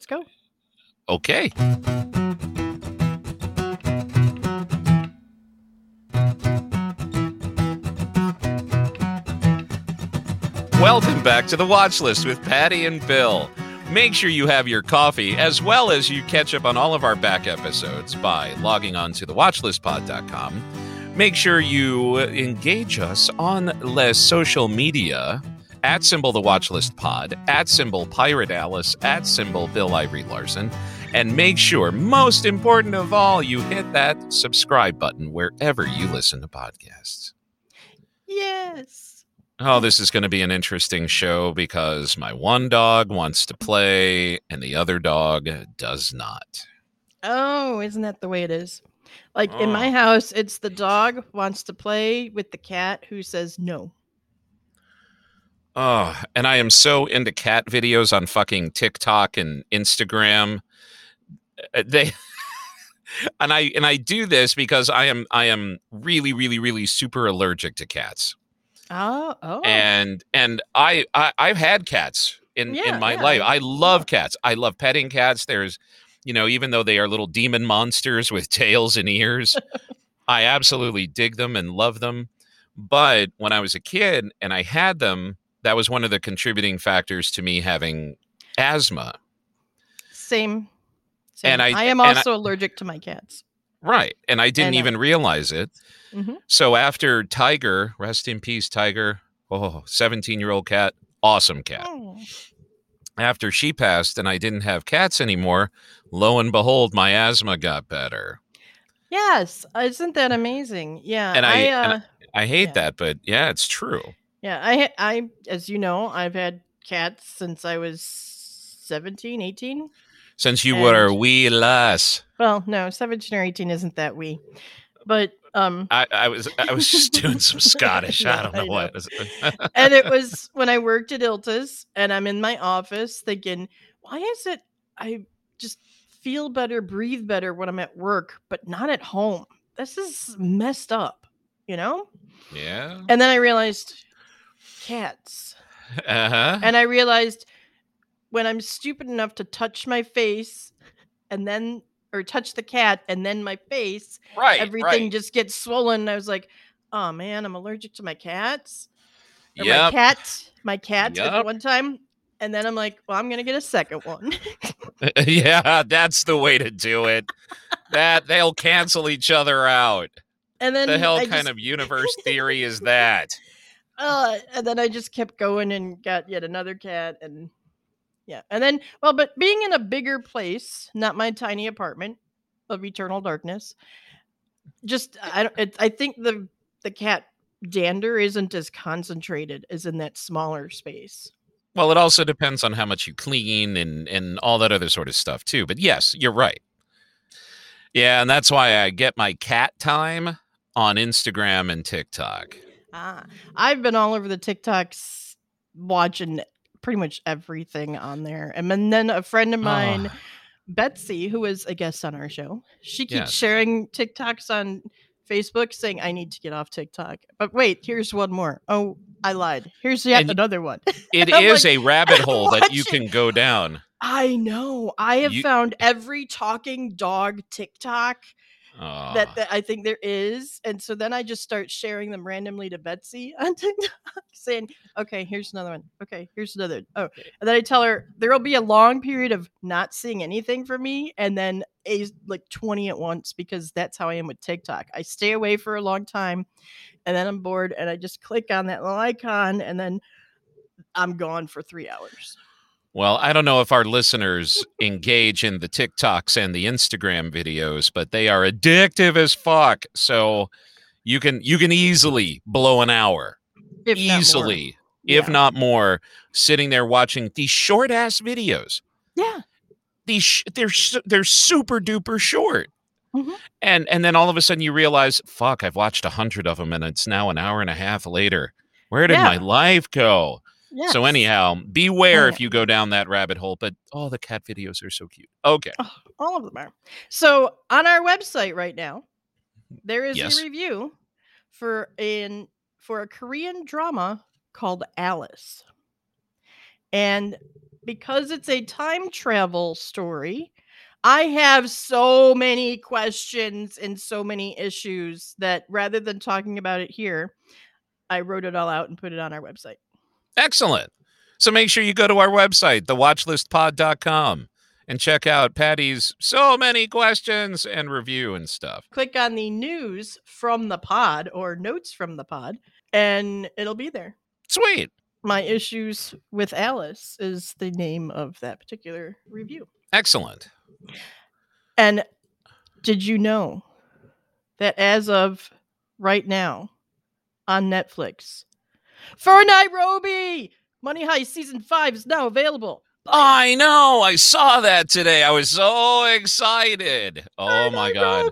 Let's go. Okay. Welcome back to the watch list with Patty and Bill. Make sure you have your coffee as well as you catch up on all of our back episodes by logging on to thewatchlistpod.com. Make sure you engage us on the social media at symbol the watchlist pod, at symbol pirate Alice, at symbol Bill Ivory Larson. And make sure, most important of all, you hit that subscribe button wherever you listen to podcasts. Yes. Oh, this is going to be an interesting show because my one dog wants to play and the other dog does not. Oh, isn't that the way it is? Like in Oh. my house, it's the dog wants to play with the cat who says no. Oh, and I am so into cat videos on fucking TikTok and Instagram. Uh, They and I and I do this because I am I am really really really super allergic to cats. Oh, oh. and and I, I I've had cats in Yeah, in my yeah. life. I love cats. I love petting cats. There's, you know, even though they are little demon monsters with tails and ears, I absolutely dig them and love them. But when I was a kid and I had them, that was one of the contributing factors to me having asthma. Same. Same. And I- I am and I- also allergic to my cats. Right. And I didn't know. even realize it. Mhm. So after Tiger, rest in peace, Tiger. Oh, 17 year old cat, awesome cat. Oh. after she passed and I didn't have cats anymore, lo and behold, my asthma got better. Yes, isn't that amazing? Yeah, And I- I, and uh, I hate Yeah. that, but yeah, it's true. Yeah, I, I, as you know, I've had cats since I was 17, 18. Since you were a wee lass, Well, no, 17 or 18 isn't that wee, but um, I, I was I was just doing some Scottish. I don't know I what. and it was when I worked at Ilta's and I'm in my office thinking, why is it I just feel better, breathe better when I'm at work, but not at home? This is messed up, you know? yeah. And then I realized cats. Uh huh. And I realized when I'm stupid enough to touch my face and then or touch the cat and then my face, Right. everything Right. just gets swollen. And I was like, oh man, I'm allergic to my cats. Or my cat, my cat at one time. And then I'm like, well, I'm gonna get a second one. yeah, that's the way to do it. that they'll cancel each other out. And then The hell I kind just, of universe theory is that? Uh, and then I just kept going and got yet another cat and yeah. And then well, but being in a bigger place, not my tiny apartment of eternal darkness, just I don't it, I think the the cat dander isn't as concentrated as in that smaller space. Well, it also depends on how much you clean and and all that other sort of stuff too. But yes, you're right. Yeah, and that's why I get my cat time on Instagram and TikTok. Ah, I've been all over the TikToks watching pretty much everything on there. And then- a friend of mine, Ah, Betsy, who was a guest on our show, she keeps Yes. sharing TikToks on Facebook saying, I need to get off TikTok. But wait, here's one more. Oh, I lied. Here's yet And- another one. It is like, a rabbit hole that you can go down. I know. I have You- found every talking dog TikTok Ah, that, that I think there is. And so then I just start sharing them randomly to Betsy on TikTok, saying, okay, here's another one. Okay, here's another. Oh, and then I tell her there will be a long period of not seeing anything from me and then a like 20 at once because that's how I am with TikTok. I stay away for a long time and then I'm bored and I just click on that little icon and then I'm gone for three hours. Well, I don't know if our listeners engage in the TikToks and the Instagram videos, but they are addictive as fuck. So you can you can easily blow an hour If not easily, if Yeah. not more, sitting there watching these short ass videos. Yeah. These sh- they're sh- they're super duper short. Mhm. And and then all of a sudden you realize, fuck, I've watched a hundred of them, and it's now an hour and a half later. Where did my life go? So anyhow, beware Oh, if you go down that rabbit hole. But oh, the cat videos are so cute. Okay, Oh, all of them are. So on our website right now, mm-hmm. there is Yes. a review for in for a Korean drama called Alice. And because it's a time travel story, I have so many questions and so many issues that rather than talking about it here, I wrote it all out and put it on our website. Excellent. So make sure you go to our website, thewatchlistpod.com, and check out Patty's so many questions and review and stuff. Click on the news from the pod or notes from the pod, and it'll be there. Sweet. My issues with Alice is the name of that particular review. Excellent. And did you know that as of right now on Netflix, for Nairobi, Money Heist season five is now available. I know. I saw that today. I was so excited. Oh my god.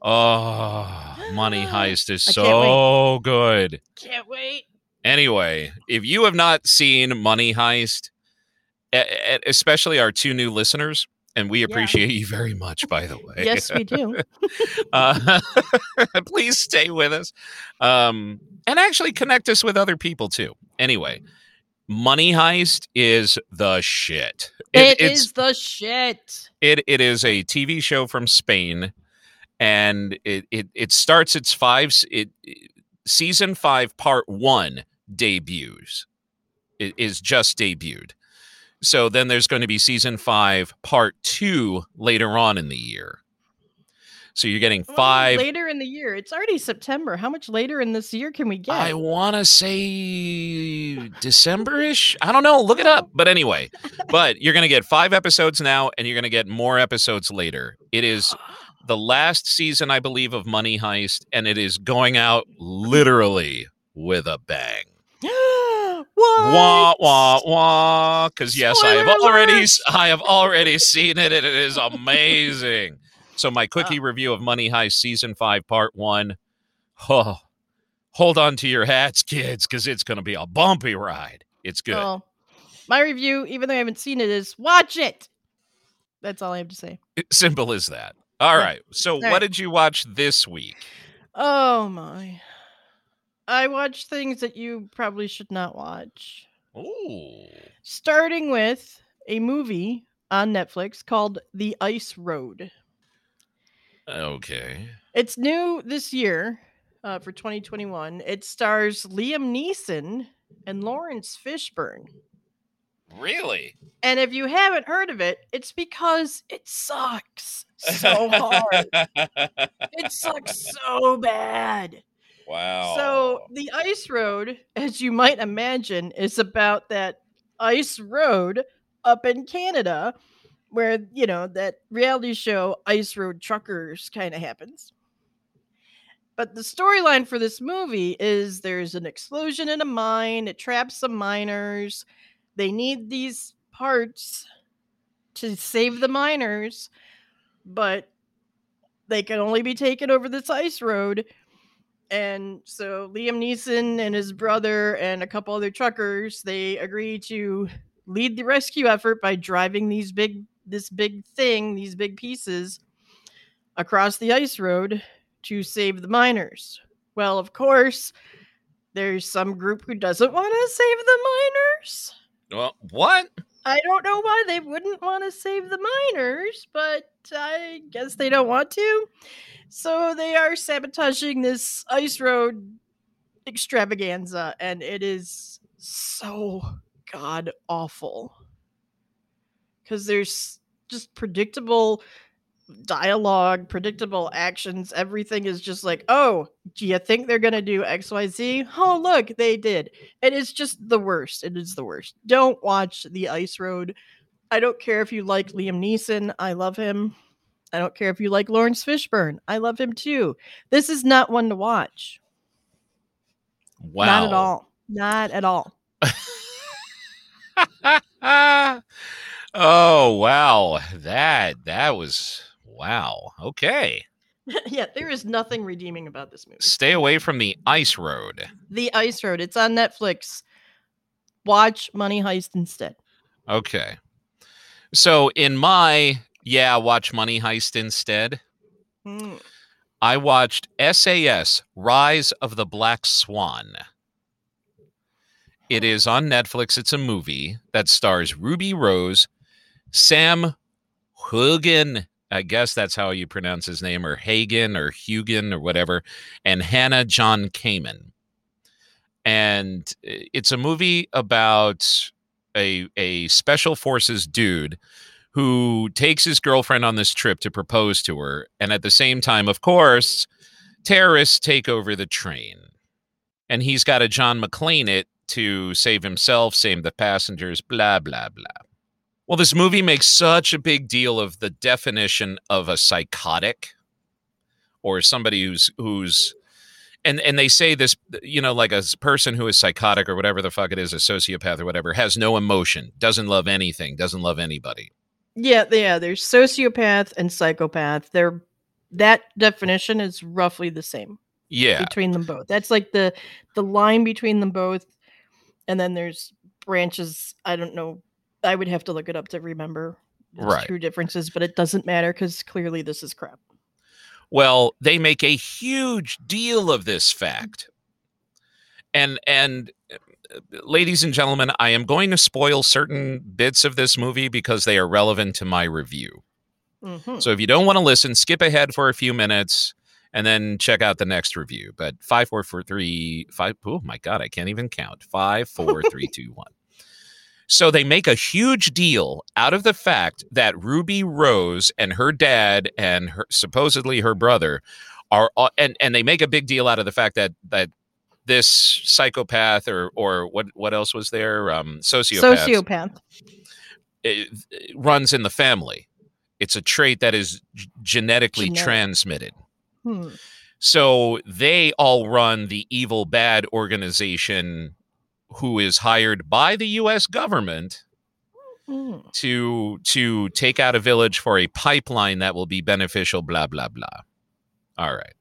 Oh, Money Heist is can't so good. Can't wait. Anyway, if you have not seen Money Heist, especially our two new listeners, and we appreciate you very much, by the way. Yes, we do. uh, please stay with us um, and actually connect us with other people too. Anyway, Money Heist is the shit. it it's, is the shit. it it is a TV show from Spain, and it it it starts its five it, it- season five part one debuts. It is just debuted. So then there's going to be season five part two later on in the year. So you're getting Well, five. later in the year. It's already September. How much later in this year can we get? I want to say December-ish. I don't know. Look it up. But anyway, but you're going to get five episodes now, and you're going to get more episodes later. It is the last season, I believe, of Money Heist, and it is going out literally with a bang. what? Wah wah wah! Because yes, I have Spoiler already, alert! I have already seen it, and it is amazing. So my uh. quickie review of Money Heist season five, part one. Oh, hold on to your hats, kids, because it's going to be a bumpy ride. It's good. Well, my review, even though I haven't seen it, is watch it. That's all I have to say. Eh, simple as that. All right. So, what right. did you watch this week? Oh my. I watch things that you probably should not watch. Ooh. Starting with a movie on Netflix called The Ice Road. Okay. It's new this year uh, for 2021. It stars Liam Neeson and Laurence Fishburne. Really? And if you haven't heard of it, it's because it sucks so hard. it sucks so bad. Wow. So, the ice road, as you might imagine, is about that ice road up in Canada where, you know, that reality show Ice Road Truckers kind of happens. But the storyline for this movie is there's an explosion in a mine, it traps some miners. They need these parts to save the miners, but they can only be taken over this ice road. And so Liam Neeson and his brother and a couple other truckers, they agree to lead the rescue effort by driving these big this big thing, these big pieces across the ice road to save the miners. Well, of course, there's some group who doesn't want to save the miners. Well, what? I don't know why they wouldn't want to save the miners, but I guess they don't want to. So they are sabotaging this ice road extravaganza, and it is so god awful. Because there's just predictable dialogue, predictable actions. Everything is just like, oh, do you think they're going to do XYZ? Oh, look, they did. It is just the worst. It is the worst. Don't watch The Ice Road. I don't care if you like Liam Neeson. I love him. I don't care if you like Laurence Fishburne. I love him too. This is not one to watch. Wow. Not at all. Not at all. oh wow, that that was wow. Okay, yeah, there is nothing redeeming about this movie. stay away from the ice road. The Ice Road. It's on Netflix. Watch Money Heist instead. Okay, so in my yeah, watch Money Heist instead. Hmm. I watched SAS Rise of the Black Swan. It is on Netflix. It's a movie that stars Ruby Rose, Sam Heughan, I guess that's how you pronounce his name, or Hagen or Hugan or whatever, and Hannah John Kamen. And uh, it's a movie about a a special forces dude who takes his girlfriend on this trip to propose to her, and at the same time, of course, terrorists take over the train, and he's got a John McClane it to save himself, save the passengers, blah blah blah. Well, this movie makes such a big deal of the definition of a psychotic or somebody who's who's and and they say this you know like a person who is psychotic or whatever the fuck it is a sociopath or whatever has no emotion doesn't love anything doesn't love anybody. Yeah yeah there's sociopath and psychopath. They're that definition is roughly the same yeah. between them both. That's like the the line between them both and then there's branches i don't know i would have to look it up to remember the Right. true differences but it doesn't matter because clearly this is crap Well, they make a huge deal of this fact. And and uh, ladies and gentlemen, I am going to spoil certain bits of this movie because they are relevant to my review. Mhm. So if you don't want to listen, skip ahead for a few minutes and then check out the next review. But five, four, four, three, five. Oh my God, I can't even count. Five, four, three, two, one. So they make a huge deal out of the fact that Ruby Rose and her dad and her supposedly her brother are and and they make a big deal out of the fact that that this psychopath or or what what else was there um sociopath sociopath it, it runs in the family. It's a trait that is genetically Genetic. transmitted. Hmm. So they all run the evil bad organization who is hired by the US government Mm. to to take out a village for a pipeline that will be beneficial blah blah blah. All right.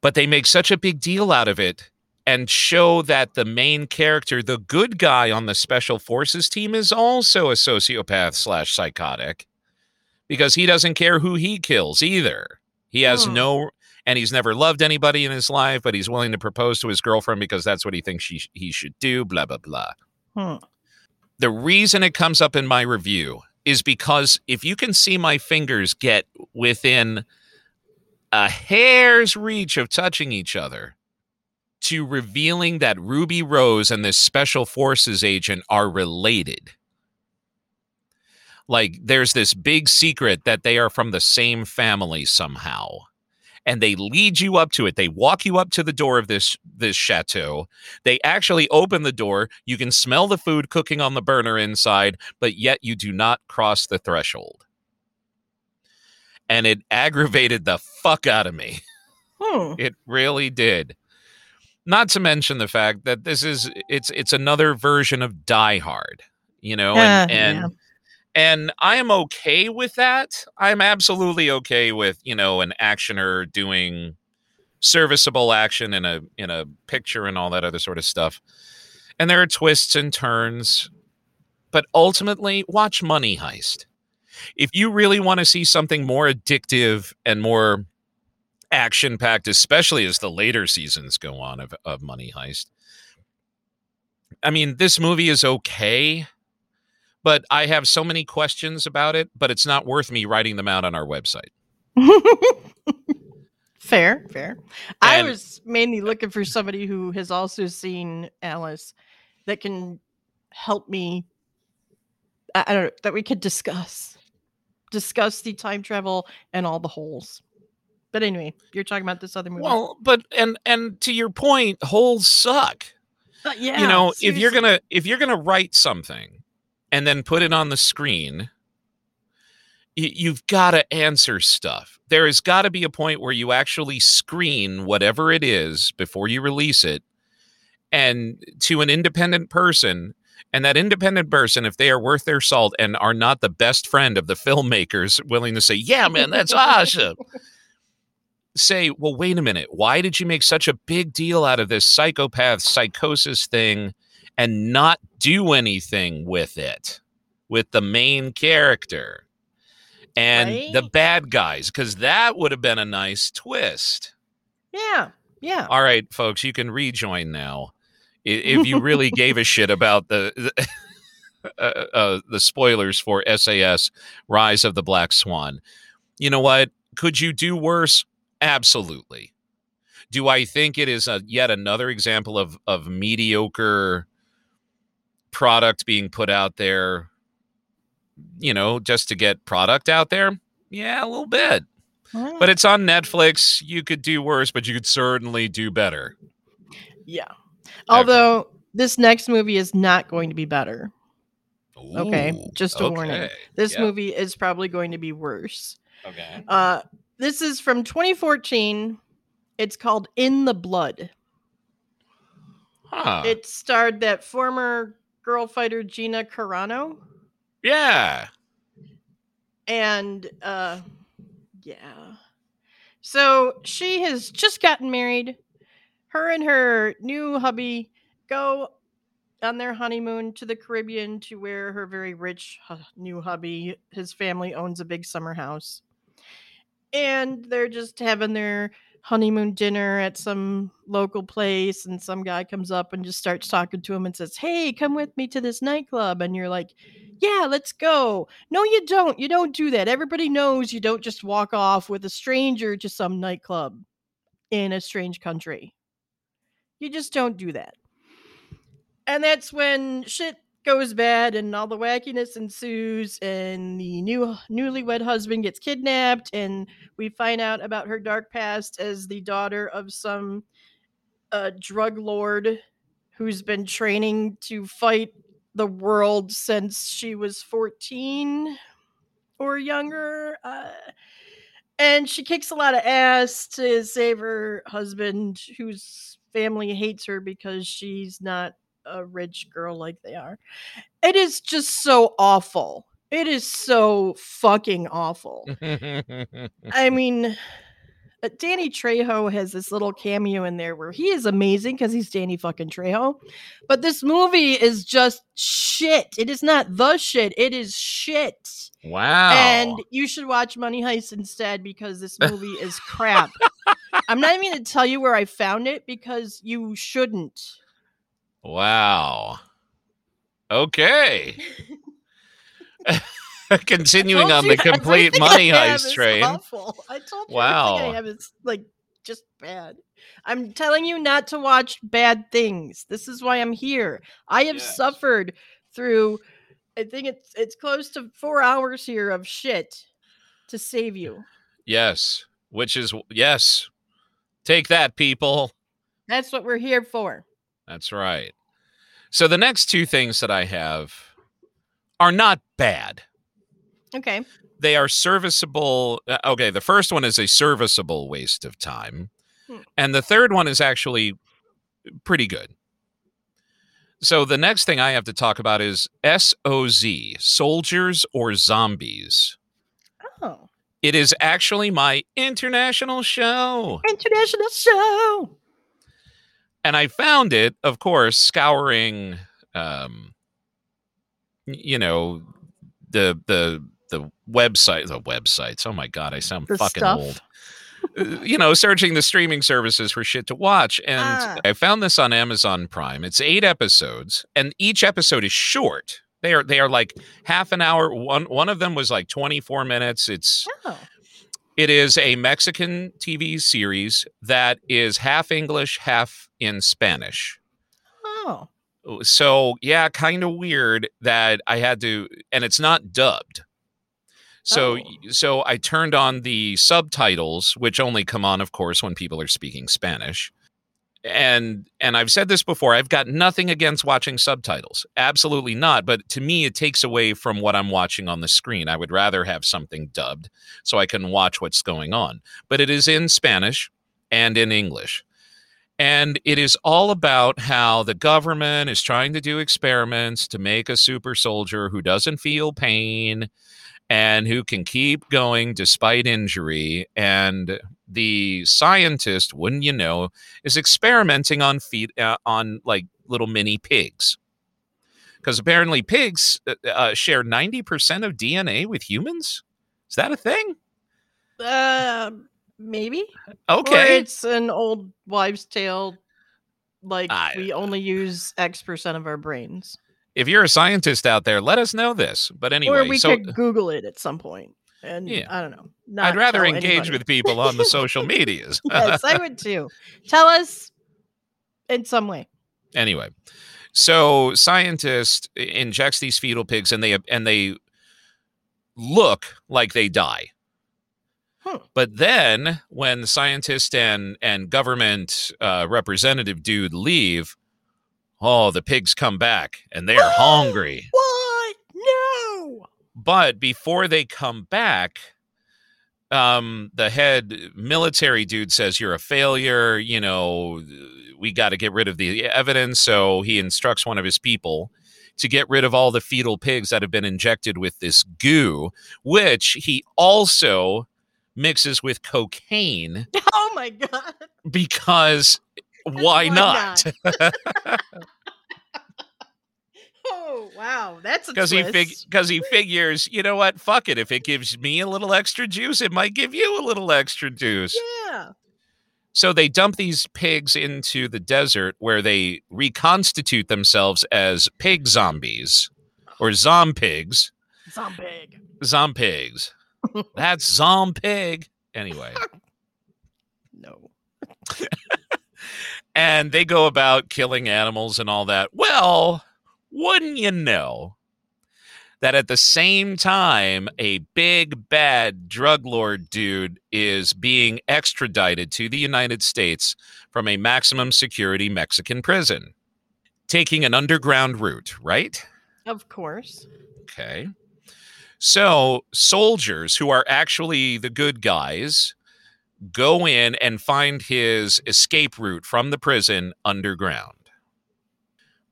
But they make such a big deal out of it and show that the main character, the good guy on the special forces team, is also a sociopath slash psychotic because he doesn't care who he kills either. He has Hmm. no, and he's never loved anybody in his life, but he's willing to propose to his girlfriend because that's what he thinks she, he should do. Blah blah blah. Hmm. The reason it comes up in my review is because if you can see my fingers get within a hair's reach of touching each other to revealing that Ruby Rose and this special forces agent are related. Like there's this big secret that they are from the same family somehow. And they lead you up to it. They walk you up to the door of this this chateau. They actually open the door. You can smell the food cooking on the burner inside, but yet you do not cross the threshold. And it aggravated the fuck out of me. Hmm. It really did. Not to mention the fact that this is it's it's another version of Die Hard, you know, and Uh, and yeah. And I am okay with that. I'm absolutely okay with, you know, an actioner doing serviceable action in a in a picture and all that other sort of stuff. And there are twists and turns, but ultimately watch Money Heist. If you really want to see something more addictive and more action packed, especially as the later seasons go on of, of Money Heist. I mean, this movie is okay, but I have so many questions about it, but it's not worth me writing them out on our website. fair, fair. I was mainly looking for somebody who has also seen Alice that can help me. I, I don't know that we could discuss discuss the time travel and all the holes. But anyway, you're talking about this other movie. Well, but and and to your point, holes suck. Uh, yeah, you know, if you're gonna if you're gonna write something and then put it on the screen, you've got to answer stuff. There has got to be a point where you actually screen whatever it is before you release it, and to an independent person. And that independent person, if they are worth their salt and are not the best friend of the filmmakers, willing to say, "Yeah, man, that's awesome," say, well, wait a minute. Why did you make such a big deal out of this psychopath psychosis thing and not do anything with it, with the main character and the bad guys? Because that would have been a nice twist. yeah, yeah. All right, folks, you can rejoin now. if you really gave a shit about the the, uh, uh, the spoilers for SAS Rise of the Black Swan. You know what? Could you do worse? Absolutely. Do I think it is a yet another example of of mediocre product being put out there, you know, just to get product out there? Yeah, a little bit. But it's on Netflix. You could do worse, but you could certainly do better. yeah. Although this next movie is not going to be better. Okay, just a warning. This yeah, movie is probably going to be worse. Okay. Uh, this is from 2014. It's called In the Blood. Huh. It starred that former girl fighter Gina Carano. yeah. And uh yeah. So she has just gotten married. Her and her new hubby go on their honeymoon to the Caribbean to where her very rich hu- new hubby, his family owns a big summer house. And they're just having their honeymoon dinner at some local place and some guy comes up and just starts talking to him and says, "Hey, come with me to this nightclub." And you're like, "Yeah, let's go." No, you don't. You don't do that. Everybody knows you don't just walk off with a stranger to some nightclub in a strange country. You just don't do that. And that's when shit goes bad and all the wackiness ensues and the new newlywed husband gets kidnapped and we find out about her dark past as the daughter of some uh, drug lord who's been training to fight the world since she was 14 or younger. Uh, and she kicks a lot of ass to save her husband, whose family hates her because she's not a rich girl like they are. It is just so awful. It is so fucking awful. I mean, uh, Danny Trejo has this little cameo in there where he is amazing because he's Danny fucking Trejo. But this movie is just shit. It is not the shit. It is shit. wow. And you should watch Money Heist instead because this movie is crap. I'm not even going to tell you where I found it because you shouldn't. Wow. Okay. Continuing on the complete money heist train. Awful. I told you Wow. everything I have is like just bad. I'm telling you not to watch bad things. This is why I'm here. I have Yes. suffered through I think it's it's close to 4 hours here of shit to save you. Yes. Which is yes. Take that, people. That's what we're here for. That's right. So the next two things that I have are not bad. Okay. They are serviceable. uh, Okay, the first one is a serviceable waste of time. Hmm. And the third one is actually pretty good. So the next thing I have to talk about is SOZ, Soldiers or Zombies. Oh. It is actually my international show. International show. And I found it, of course, scouring, um, you know, the the the website, the websites. Oh my god, I sound The fucking stuff. old. Uh, you know, searching the streaming services for shit to watch, and Ah. I found this on Amazon Prime. It's eight episodes, and each episode is short. They are they are like half an hour. One one of them was like twenty four minutes. It's Oh. It is a Mexican TV series that is half English, half in Spanish. Oh. So, yeah, kind of weird that I had to and it's not dubbed. So Oh. so I turned on the subtitles which only come on of course when people are speaking Spanish. And and I've said this before, I've got nothing against watching subtitles. Absolutely not, but to me it takes away from what I'm watching on the screen. I would rather have something dubbed so I can watch what's going on. But it is in Spanish and in English. And it is all about how the government is trying to do experiments to make a super soldier who doesn't feel pain and who can keep going despite injury. And the scientist, wouldn't you know, is experimenting on feet uh, on like little mini pigs. Because apparently pigs uh, uh, share 90% of DNA with humans. Is that a thing? Uh, maybe. Or Okay. it's an old wives' tale like I- we only use X percent of our brains. If you're a scientist out there, let us know this. But anyway, or we so could Google it at some point. And Yeah. I don't know. I'd rather engage anybody. with people on the social medias. yes, I would too. Tell us in some way. anyway, so scientist injects these fetal pigs and they and they look like they die. Hmm. But then when the scientist and and government uh, representative dude leave, oh, the pigs come back and they're hungry. What? But before they come back, um, the head military dude says you're a failure. You know, we got to get rid of the evidence. So he instructs one of his people to get rid of all the fetal pigs that have been injected with this goo, which he also mixes with cocaine Oh my god. because why, Why not? Oh wow, that's a because he twist. fig because he figures you know what fuck it if it gives me a little extra juice it might give you a little extra juice yeah. so they dump these pigs into the desert where they reconstitute themselves as pig zombies or zompigs Zombig. zompigs that's zompig anyway No. and they go about killing animals and all that. Well, wouldn't you know that at the same time, a big bad drug lord dude is being extradited to the United States from a maximum security Mexican prison, taking an underground route, right? Of course. Okay. So, soldiers who are actually the good guys go in and find his escape route from the prison underground.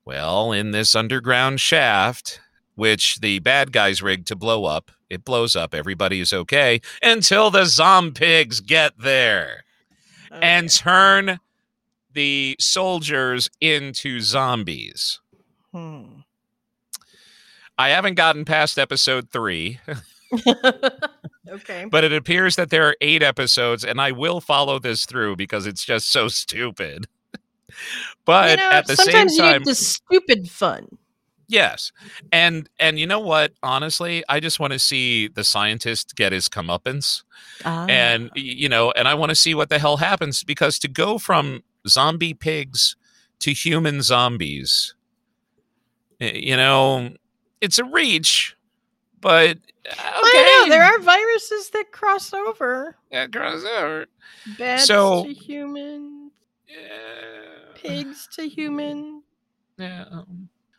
Well, in this underground shaft, which the bad guys rigged to blow up, it blows up. Everybody is okay until the zompigs get there and turn the soldiers into zombies. Hmm. I haven't gotten past episode three. okay. but it appears that there are eight episodes and i will follow this through because it's just so stupid but you know, at the same sometimes you time need the stupid fun. yes and and you know what honestly i just want to see the scientist get his comeuppance and Ah. y- you know and i want to see what the hell happens because to go from zombie pigs to human zombies you know it's a reach but uh, okay I know there are viruses that cross over. yeah, crossover. Bats So- to human, Yeah. Pigs to human. Yeah.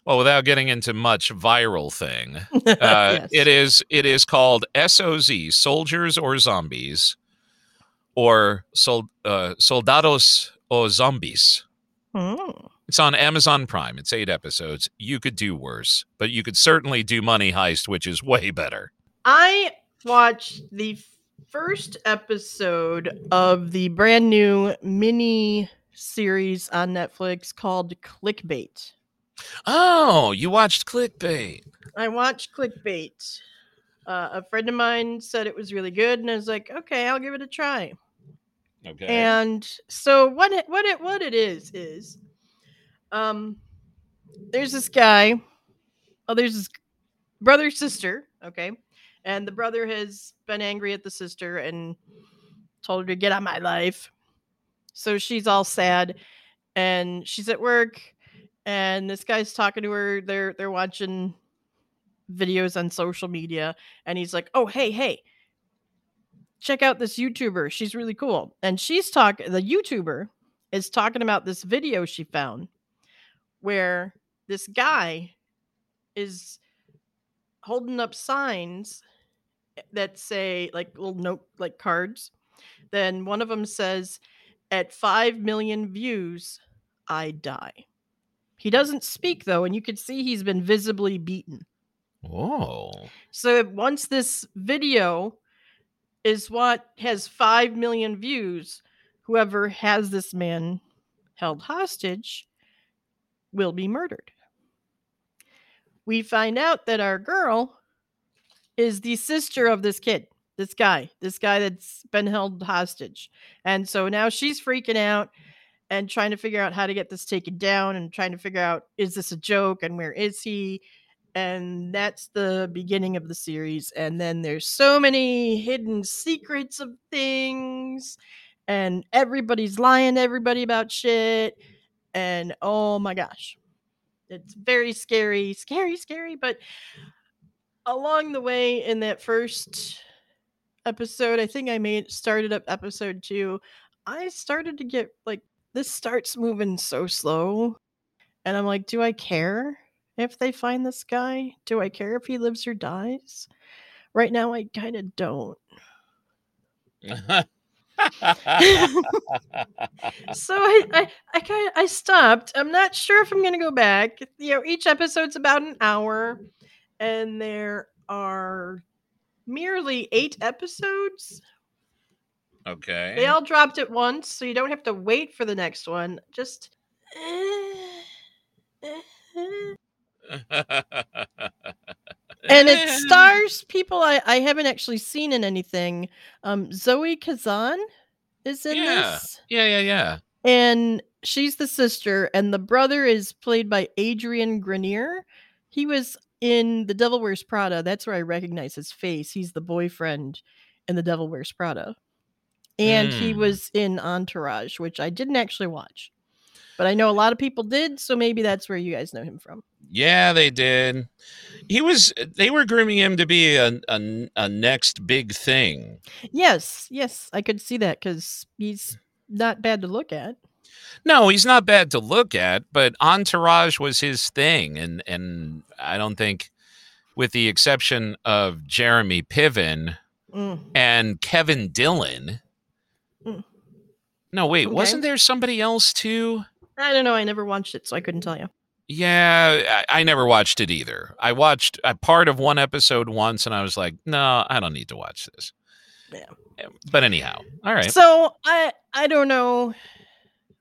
Well, without getting into much viral thing, uh, Yes. it is it is called SOZ, soldiers or zombies, or sol, uh, soldados o zombies. Hmm. It's on Amazon Prime. It's eight episodes. You could do worse, but you could certainly do Money Heist, which is way better. I watched the first episode of the brand new mini series on Netflix called Clickbait. Oh, you watched Clickbait. I watched Clickbait. Uh, a friend of mine said it was really good, and I was like, "Okay, I'll give it a try." Okay. And so what it, what it what it is is um there's this guy oh there's this brother sister okay and the brother has been angry at the sister and told her to get out of my life so she's all sad and she's at work and this guy's talking to her they're they're watching videos on social media and he's like oh hey hey check out this YouTuber. She's really cool. And she's talking, the YouTuber is talking about this video she found where this guy is holding up signs that say, like little note, like cards. Then one of them says, at 5 million views, I die. He doesn't speak though, and you can see he's been visibly beaten. oh. So once this video is what has 5 million views, whoever has this man held hostage will be murdered. We find out that our girl is the sister of this kid, this guy, this guy that's been held hostage. And so now she's freaking out and trying to figure out how to get this taken down and trying to figure out is this a joke? And where is he? And that's the beginning of the series. And then there's so many hidden secrets of things and everybody's lying to everybody about shit. And oh my gosh it's very scary scary scary. But along the way in that first episode i think i made started up episode 2 i started to get like this starts moving so slow and i'm like do i care if they find this guy? Do I care if he lives or dies? Right now, I kind of don't. so I, I, I kind of I stopped. I'm not sure if I'm gonna go back. You know, each episode's about an hour, and there are merely eight episodes. Okay. They all dropped at once, so you don't have to wait for the next one. Just. And it stars people I, I haven't actually seen in anything. Um, Zoe Kazan is in yeah. this. Yeah, yeah, yeah. And she's the sister, and the brother is played by Adrian Grenier. He was in The Devil Wears Prada. That's where I recognize his face. He's the boyfriend in The Devil Wears Prada. And mm. he was in Entourage, which I didn't actually watch. But I know a lot of people did, so maybe that's where you guys know him from. Yeah, they did. He was. They were grooming him to be a a, a next big thing. Yes, yes, I could see that because he's not bad to look at. No, he's not bad to look at, but Entourage was his thing, and and I don't think, with the exception of Jeremy Piven mm. and Kevin Dillon. Mm. No, wait, okay. wasn't there somebody else too? I don't know. I never watched it, so I couldn't tell you. Yeah, I, I never watched it either. I watched a part of one episode once, and I was like, no, I don't need to watch this. Yeah. But anyhow, all right. So I I don't know.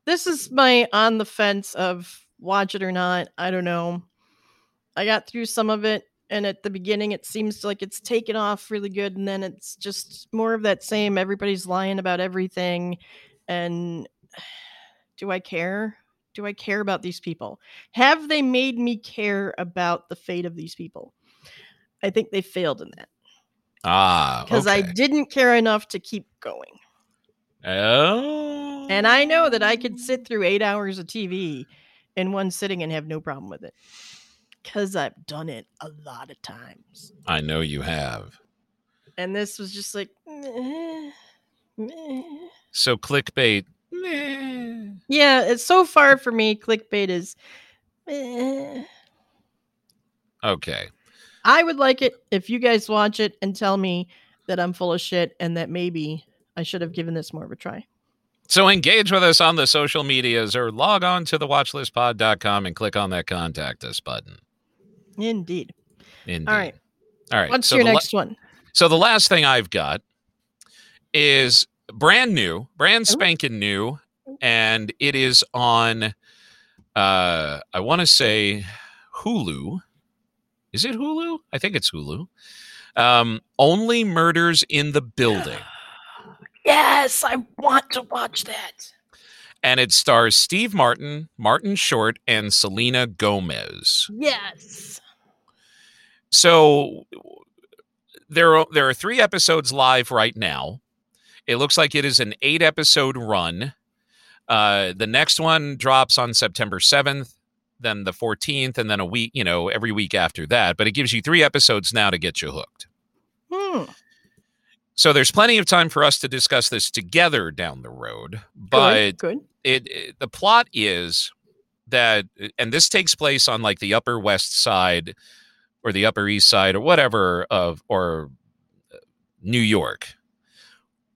This is my on the fence of watch it or not. I don't know. I got through some of it, and at the beginning, it seems like it's taken off really good, and then it's just more of that same. Everybody's lying about everything, and do I care? do I care about these people? Have they made me care about the fate of these people? I think they failed in that. Ah, because okay. I didn't care enough to keep going. Oh, and I know that I could sit through eight hours of TV in one sitting and have no problem with it because I've done it a lot of times. I know you have. And this was just like, meh, meh. so clickbait yeah, it's so far for me. Clickbait is. Okay. I would like it if you guys watch it and tell me that I'm full of shit and that maybe I should have given this more of a try. So engage with us on the social medias or log on to the watchlistpod.com and click on that contact us button. Indeed. Indeed. All right. All right. What's so your next la- one? So the last thing I've got is brand new, brand spanking new, and it is on. Uh, I want to say Hulu. Is it Hulu? I think it's Hulu. Um, only murders in the building. Yes, I want to watch that. And it stars Steve Martin, Martin Short, and Selena Gomez. Yes. So there are, there are three episodes live right now. It looks like it is an eight episode run. Uh, the next one drops on September 7th, then the 14th, and then a week, you know, every week after that. But it gives you three episodes now to get you hooked. Hmm. So there's plenty of time for us to discuss this together down the road. But good, good. It, it the plot is that, and this takes place on like the Upper West Side or the Upper East Side or whatever of or uh, New York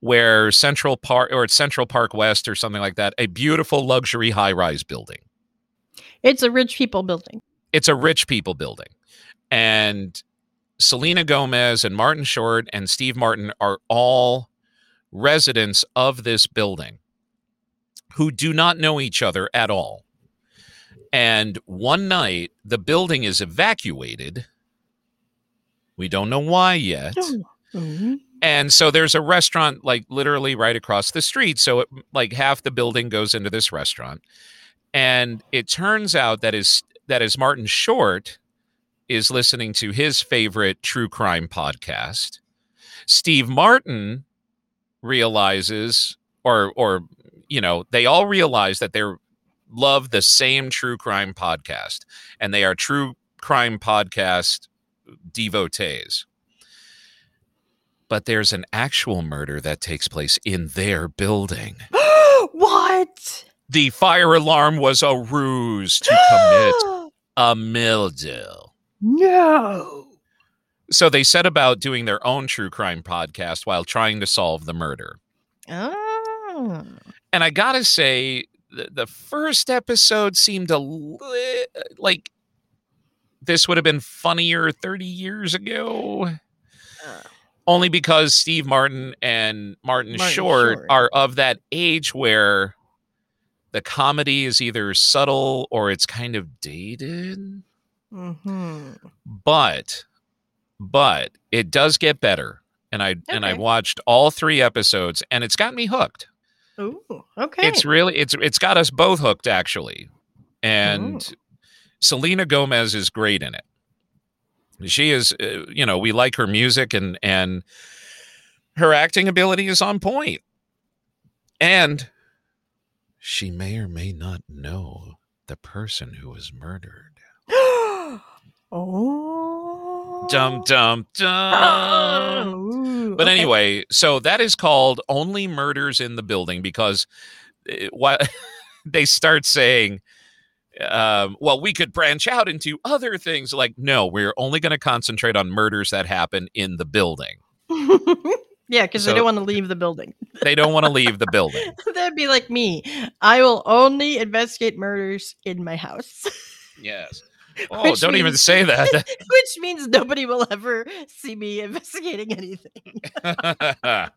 where Central Park or it's Central Park West or something like that, a beautiful luxury high rise building. It's a rich people building. It's a rich people building. And Selena Gomez and Martin Short and Steve Martin are all residents of this building who do not know each other at all. And one night, the building is evacuated. We don't know why yet. Mhm. And so there's a restaurant like literally right across the street. So it, like half the building goes into this restaurant. And it turns out that is that is Martin Short is listening to his favorite true crime podcast. Steve Martin realizes or or you know, they all realize that they're love the same true crime podcast and they are true crime podcast devotees but there's an actual murder that takes place in their building. what? The fire alarm was a ruse to commit a mildew. No. So they set about doing their own true crime podcast while trying to solve the murder. Oh. And I gotta say, the, the first episode seemed a li- like this would have been funnier 30 years ago. Uh, only because Steve Martin and Martin, Martin Short, Short. are of that age where the comedy is either subtle or it's kind of dated. Mhm. But but it does get better. And I and I watched all three episodes and it's got me hooked. Ooh, okay. It's really it's it's got us both hooked actually. And Selena Gomez is great in it. She is uh, you know, we like her music and and her acting ability is on point. And she may or may not know the person who was murdered. Oh. Dum dum dum. Ooh, But okay. anyway, so that is called Only Murders in the Building because uh, why they start saying, um, well, we could branch out into other things. Like, no, we're only going to concentrate on murders that happen in the building. yeah, because So- they don't want to leave the building. They don't want to leave the building. That'd be like me. I will only investigate murders in my house. Yes. Oh, Which don't even say that. Which means nobody will ever see me investigating anything.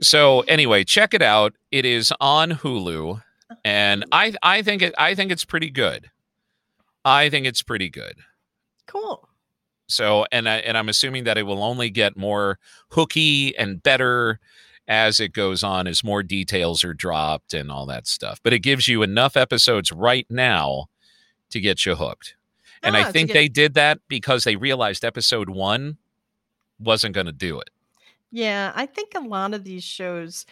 so anyway, check it out. It is on Hulu, uh-huh. and I I think it I think it's pretty good. I think it's pretty good. Cool. So and I, and I'm assuming that it will only get more hooky and better as it goes on, as more details are dropped and all that stuff. But it gives you enough episodes right now to get you hooked. And Ah, I think get- they did that because they realized episode one wasn't going to do it. Yeah, I think a lot of these shows,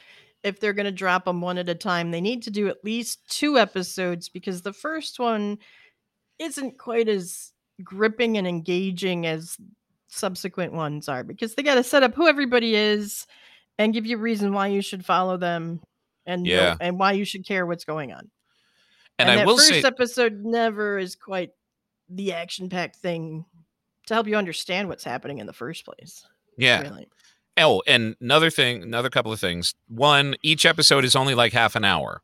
if they're going to drop them one at a time, they need to do at least two episodes because the first one isn't quite as gripping and engaging as subsequent ones are because they got to set up who everybody is and give you a reason why you should follow them and Yeah. and why you should care what's going on. And, I that will first say, episode never is quite the action-packed thing to help you understand what's happening in the first place. yeah. Really. Oh, and another thing, another couple of things. One, each episode is only like half an hour.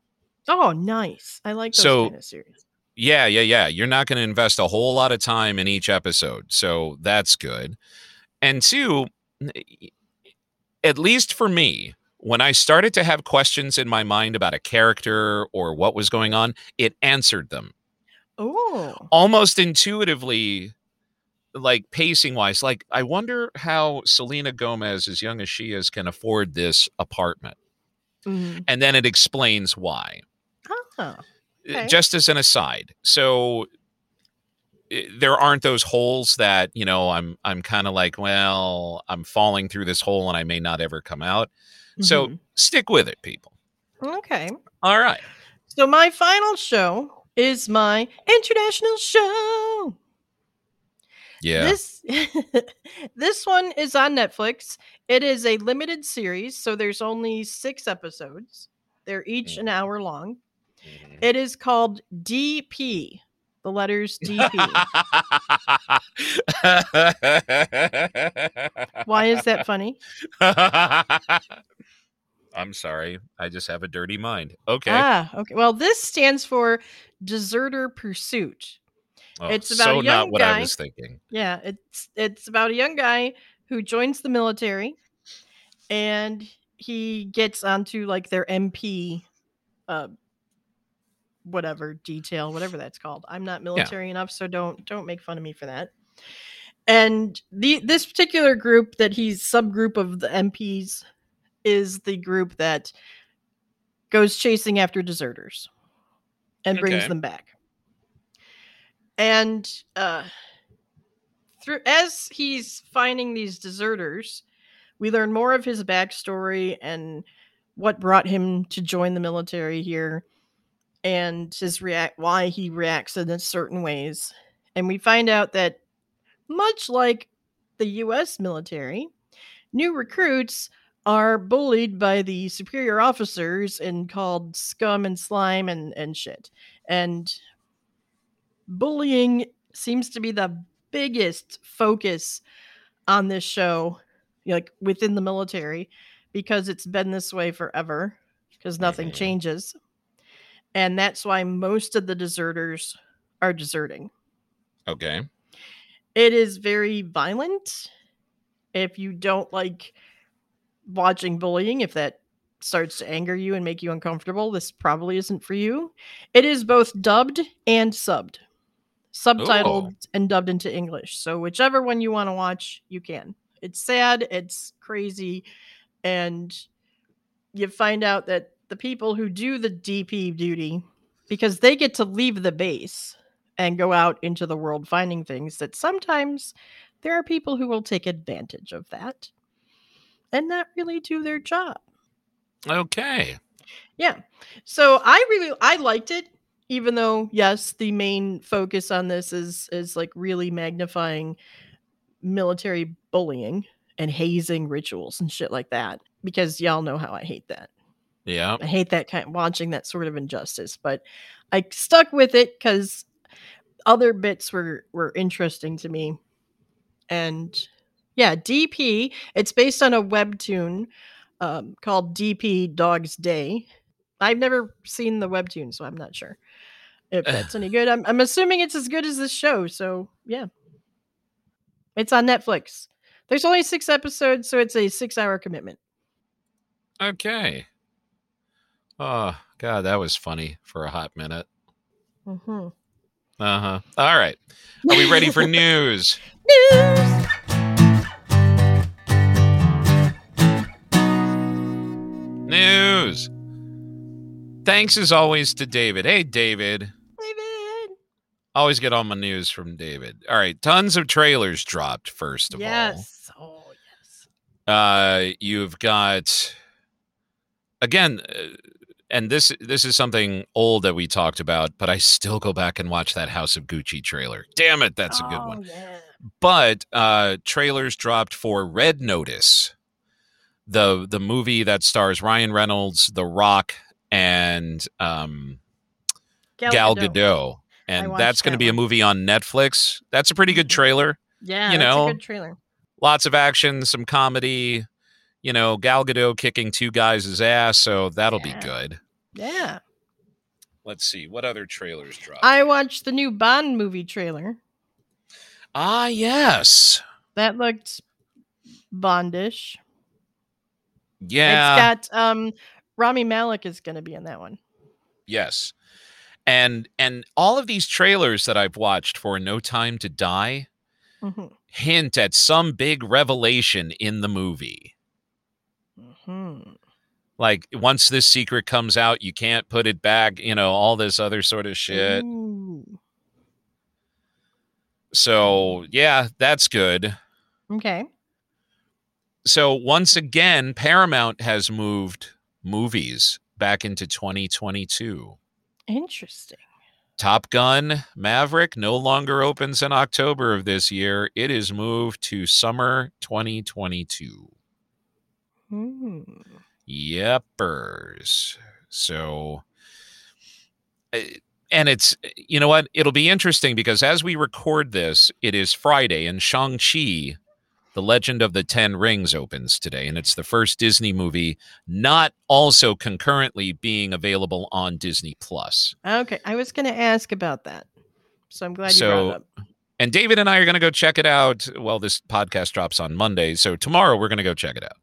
Oh, nice. I like those So- kind of series. Yeah, yeah, yeah. You're not going to invest a whole lot of time in each episode. So that's good. And two, at least for me, when I started to have questions in my mind about a character or what was going on, it answered them Oh, almost intuitively, like pacing wise. Like, I wonder how Selena Gomez, as young as she is, can afford this apartment. mhm. And then it explains why. oh, Uh, Okay. just as an aside so there aren't those holes that you know i'm i'm kind of like well i'm falling through this hole and i may not ever come out so mhm. stick with it people okay. all right So my final show is my international show. yeah This this one is on Netflix. It is a limited series, so there's only six episodes. They're each Mm. an hour long. Mhm. It is called DP. The letters DP. Why is that funny? i'm sorry i just have a dirty mind okay Ah, okay. Well, this stands for Deserter Pursuit. Oh, it's about so a not young what i guy- was thinking Yeah, it's it's about a young guy who joins the military and he gets onto like their MP uh whatever detail, whatever that's called. I'm not military enough, so don't don't make fun of me for that. And the this particular group that he's subgroup of the MPs is the group that goes chasing after deserters and brings Okay. them back. And uh through as he's finding these deserters, we learn more of his backstory and what brought him to join the military here and his react why he reacts in certain ways. And we find out that much like the US military, new recruits are bullied by the superior officers and called scum and slime and, and shit. And bullying seems to be the biggest focus on this show, like within the military, because it's been this way forever, because nothing changes. And that's why most of the deserters are deserting. Okay. It is very violent. If you don't like watching bullying, if that starts to anger you and make you uncomfortable, this probably isn't for you. It is both dubbed and subbed, subtitled and dubbed into English. So, whichever one you want to watch, you can. It's sad, it's crazy, and you find out that the people who do the DP duty, because they get to leave the base and go out into the world finding things, that sometimes there are people who will take advantage of that and not really do their job. Okay. Yeah. So I really I liked it even though yes, the main focus on this is is like really magnifying military bullying and hazing rituals and shit like that because y'all know how I hate that. Yeah. I hate that kind of, watching that sort of injustice, but I stuck with it cuz other bits were were interesting to me. And yeah, DP, it's based on a webtoon um, called DP Dog's Day. I've never seen the webtoon, so I'm not sure if that's any good. I'm, I'm assuming it's as good as this show, so yeah. It's on Netflix. There's only six episodes, so it's a six hour commitment. Okay. Oh, God, that was funny for a hot minute. Mm-hmm. Uh huh. All right. Are we ready for news? News! News. Thanks as always to David. Hey, David. David! Always get all my news from David. All right. Tons of trailers dropped, first of all. Yes. Oh, yes. uh you've got again uh, and this this is something old that we talked about but i still go back and watch that house of gucci trailer damn it that's a good one Oh, Yeah. but uh trailers dropped for red notice the the movie that stars ryan reynolds the rock and um gal, gadot. and that's going to that be a movie on netflix that's a pretty good Mhm. trailer Yeah, you that's know, a good trailer. lots of action, some comedy. You know, Gal Gadot kicking two guys' ass, so that'll Yeah. be good. Yeah. Let's see what other trailers dropped. I watched the new Bond movie trailer. ah, yes, That looked Bondish. yeah, It's got um Rami Malek is going to be in that one. yes, and and all of these trailers that I've watched for No Time to Die Mhm. hint at some big revelation in the movie. Mhm. Like once this secret comes out, you can't put it back. You know, all this other sort of shit. Ooh. So yeah, that's good. Okay. so once again paramount has moved movies back into 2022 Interesting. top gun maverick no longer opens in october of this year it is moved to summer 2022 Hmm. yepers so uh, and it's you know what it'll be interesting because as we record this it is friday and shang-chi the legend of the ten rings opens today and it's the first disney movie not also concurrently being available on disney plus Okay, I was going to ask about that. So I'm glad you So, brought up. and david and i are going to go check it out well this podcast drops on monday so tomorrow we're going to go check it out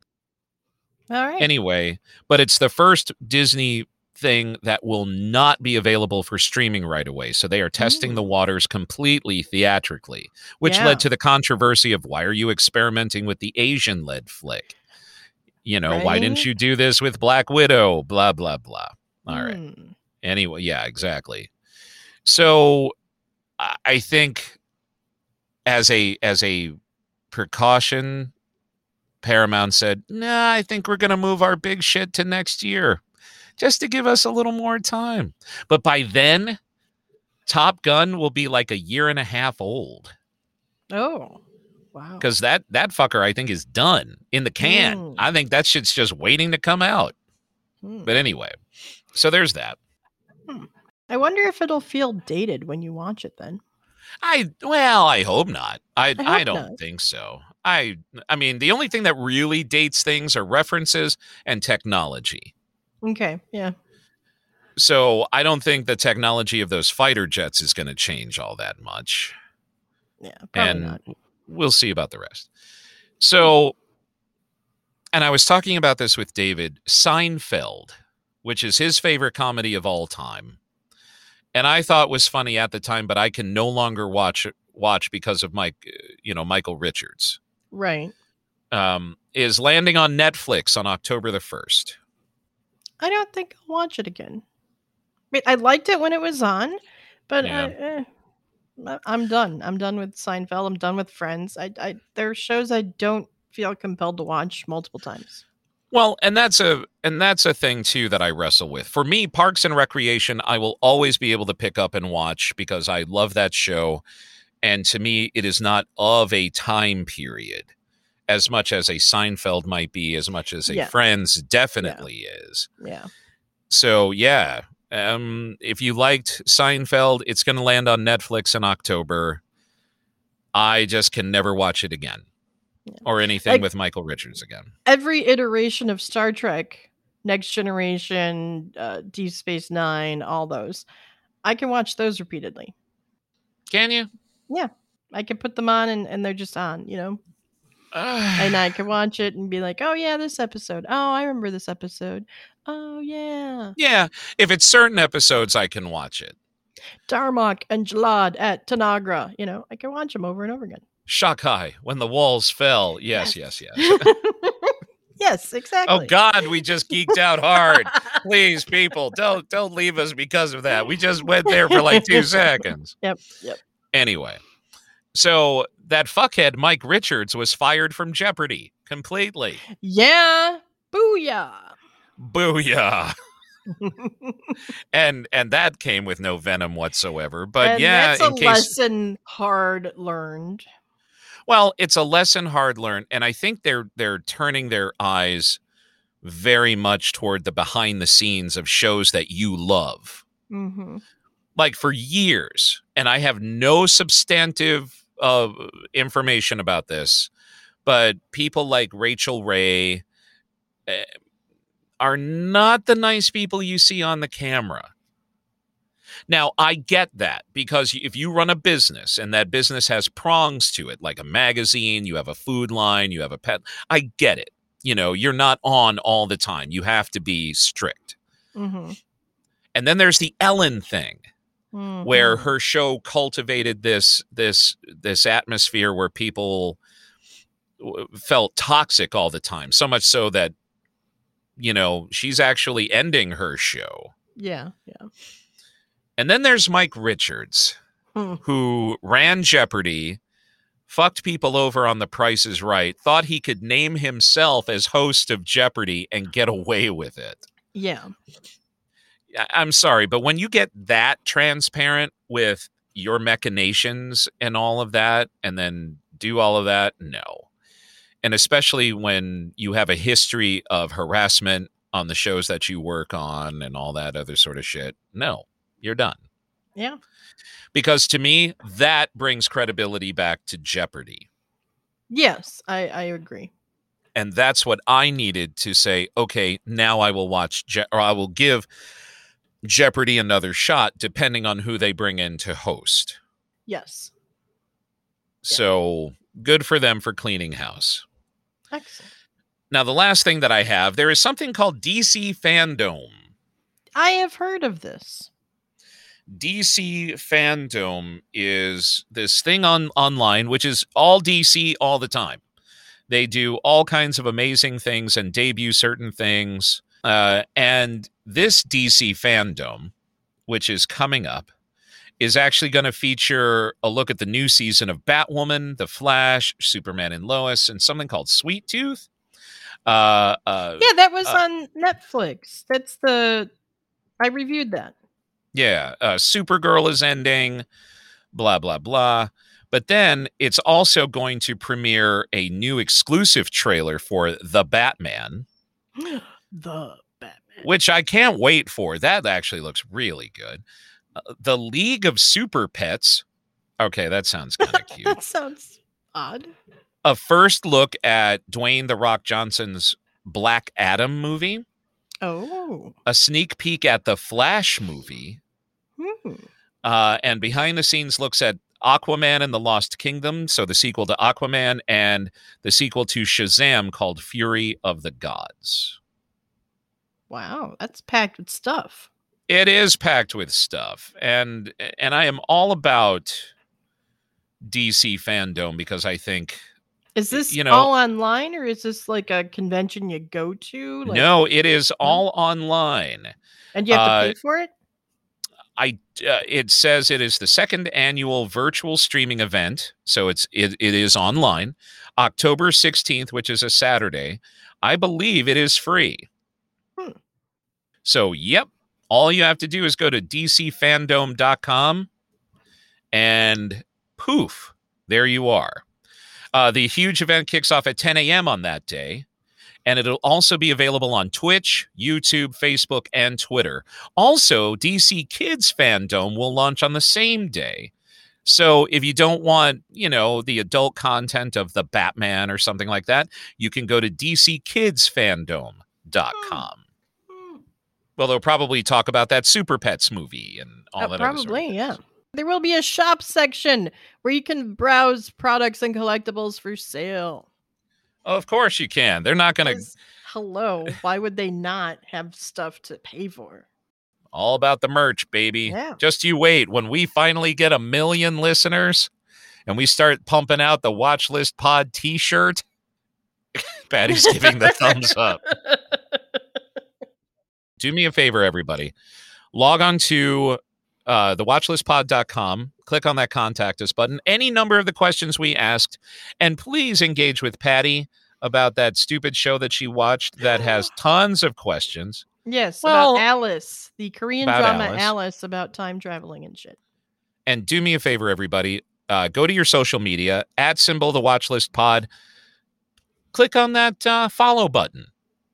All right. anyway but it's the first disney thing that will not be available for streaming right away. So they are testing Mm. the waters completely theatrically, which Yeah. led to the controversy of why are you experimenting with the Asian led flick? You know, why didn't you do this with Black Widow? Blah, blah, blah. All right. Mm. Anyway, yeah, exactly. So I think as a as a precaution, Paramount said, "Nah, I think we're going to move our big shit to next year, just to give us a little more time." But by then, Top Gun will be like a year and a half old Oh, wow. because that that fucker I think is done in the can. Mm. I think that shit's just waiting to come out. Hmm. But anyway, so there's that. I wonder if it'll feel dated when you watch it then. I well, I hope not. I I I, don't not. think so. I I mean, the only thing that really dates things are references and technology. Okay. Yeah. So I don't think the technology of those fighter jets is going to change all that much, Yeah. Probably and not. we'll see about the rest. So, and I was talking about this with David Seinfeld, which is his favorite comedy of all time, and I thought was funny at the time, but I can no longer watch watch because of uh, you know, Michael Richards. Right. um, is landing on Netflix on October the 1st. I don't think I'll watch it again. I mean, I liked it when it was on, but Yeah. I, eh, I- I'm done. I'm done with Seinfeld. I'm done with Friends. I, I there are shows I don't feel compelled to watch multiple times. Well, and that's a and that's a thing too that I wrestle with. For me, Parks and Recreation, I will always be able to pick up and watch because I love that show. And to me, it is not of a time period as much as a Seinfeld might be, as much as a Yeah. Friends definitely is. Yeah. So yeah, um, if you liked Seinfeld, it's going to land on Netflix in October. I just can never watch it again, Yeah. or anything Like- with Michael Richards again. Every iteration of Star Trek, Next Generation, uh, Deep Space Nine, all those, I can watch those repeatedly. Can you? I can put them on and, and they're just on, you know, and I can watch it and be like, oh yeah, this episode. Oh, I remember this episode. Oh yeah, yeah, if it's certain episodes, I can watch it. Darmok and Jalad at Tanagra. You know, I can watch them over and over again. Shaka, when the walls fell. Yes, yes, yes. yes, oh, exactly. oh God, we just geeked out hard. Please, people, don't don't leave us because of that. We just went there for like two seconds. Yep, yep. Anyway, so that fuckhead Mike Richards was fired from Jeopardy completely. Yeah, booyah. Booyah. And and that came with no venom whatsoever. But and yeah, that's a case lesson hard learned. well, it's a lesson hard learned, and I think they're they're turning their eyes very much toward the behind the scenes of shows that you love. hmm like for years, and I have no substantive uh, information about this, but people like Rachael Ray eh, are not the nice people you see on the camera. Now, I get that because if you run a business and that business has prongs to it, like a magazine, you have a food line, you have a pet, I get it. You know, you're not on all the time. You have to be strict. hmm And then there's the Ellen thing where Mhm. her show cultivated this this this atmosphere where people felt toxic all the time so much so that you know she's actually ending her show yeah, yeah. and then there's mike richards Hmm. who ran jeopardy fucked people over on the price is right thought he could name himself as host of jeopardy and get away with it Yeah. I'm sorry, but when you get that transparent with your machinations and all of that, and then do all of that, no. And especially when you have a history of harassment on the shows that you work on and all that other sort of shit, no, you're done. Yeah. Because to me, that brings credibility back to Jeopardy. Yes, I, I agree. and that's what I needed to say. Okay, now I will watch, Je- or I will give Jeopardy another shot, depending on who they bring in to host. Yes. So good for them for cleaning house. Excellent. Now, the last thing that I have, there is something called DC Fandom. I have heard of this. DC fandom is this thing on online, which is all DC all the time. They do all kinds of amazing things and debut certain things. Uh, and this DC fandom, which is coming up, is actually going to feature a look at the new season of Batwoman, The Flash, Superman and Lois, and something called Sweet Tooth. Uh, uh, Yeah, that was uh, on Netflix. That's the I reviewed that. Yeah, uh, Supergirl is ending, blah, blah, blah. But then it's also going to premiere a new exclusive trailer for The Batman, the Batman. which I can't wait for. That actually looks really good. Uh, the League of Super Pets. Okay, that sounds kind of cute. that sounds odd. a first look at Dwayne The Rock Johnson's Black Adam movie, Oh. a sneak peek at the Flash movie, Hmm. uh, and behind the scenes looks at Aquaman and the Lost Kingdom, so the sequel to Aquaman, and the sequel to Shazam called Fury of the Gods. Wow, that's packed with stuff. It is packed with stuff, and and I am all about DC fandom because I think Is this you know- all online or is this like a convention you go to? Like, no, it is all online. And you have to uh, pay for it? I uh, it says it is the second annual virtual streaming event, so it's it, it is online, October 16th, which is a Saturday. I believe it is free. So, yep, all you have to do is go to dcfandom.com and poof, there you are. Uh, the huge event kicks off at 10 a.m. on that day, and it'll also be available on Twitch, YouTube, Facebook, and Twitter. Also, DC Kids Fandom will launch on the same day. So if you don't want, you know, the adult content of the Batman or something like that, you can go to dckidsfandom.com. Well, they'll probably talk about that Super Pets movie and all Uh, that. other sort of probably, yeah. There will be a shop section where you can browse products and collectibles for sale. Of course you can. They're not going to. Hello, why would they not have stuff to pay for? all about the merch, baby. Yeah. Just you wait. When we finally get a million listeners and we start pumping out the watch list pod t-shirt, Patty's giving the thumbs up. do me a favor, everybody. Log on to uh, thewatchlistpod.com, click on that contact us button, any number of the questions we asked, and please engage with Patty about that stupid show that she watched that has tons of questions. Yes, Well, about Alice, the Korean drama Alice. Alice. about time traveling and shit. And do me a favor, everybody. Uh, go to your social media at symbol the watch list pod. Click on that uh, follow button.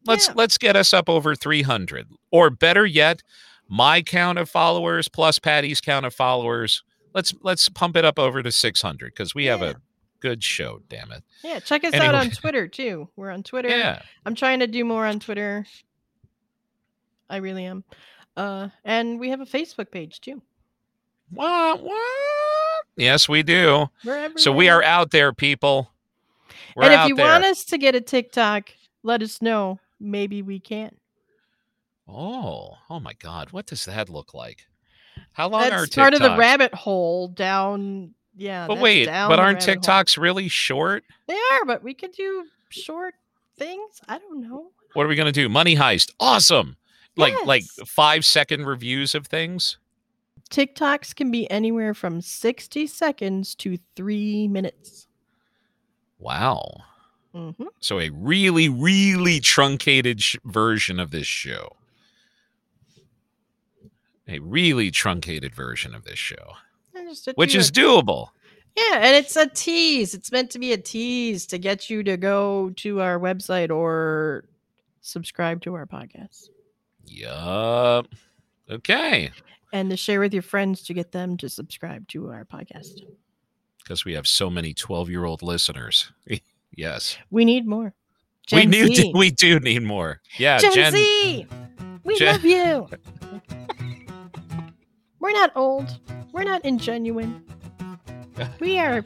Let's Yeah. let's get us up over 300, or better yet, my count of followers plus Patty's count of followers. Let's let's pump it up over to 600 because we have Yeah. a good show. Damn it! Yeah, check us out on Twitter too. We're on Twitter. Yeah, I'm trying to do more on Twitter. I really am. Uh, and we have a Facebook page too. what what? Yes, we do. So we are out there, people. We're and if you there. want us to get a TikTok, let us know. Maybe we can. oh, oh my God! What does that look like? How long are That's part of the rabbit hole down. Yeah. But that's wait, down but aren't rabbit hole. TikToks really short? They are, but we could do short things. I don't know. What are we gonna do? Money heist. Awesome. Like like five second reviews of things. TikToks can be anywhere from 60 seconds to three minutes. Wow. Hmm So a really, really truncated sh- version of this show. A really truncated version of this show, which is doable. Yeah, and it's a tease. It's meant to be a tease to get you to go to our website or subscribe to our podcast Yup. Okay. and to share with your friends to get them to subscribe to our podcast. Because we have so many 12 year old listeners. yes. We need more. we Gen need Z. we do need more. Yeah. Gen, Z. We Gen- love you. We're not old. We're not ingenuine. We are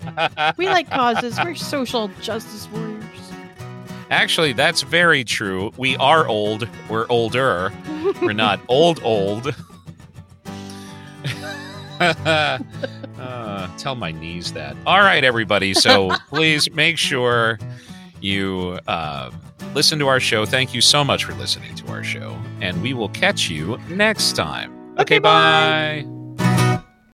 we like causes. We're social justice warriors. Actually, that's very true. We are old. We're older. We're not old, old. Tell my knees that. All right, everybody. So please make sure you uh, listen to our show. Thank you so much for listening to our show. And we will catch you next time. Okay, Okay, bye.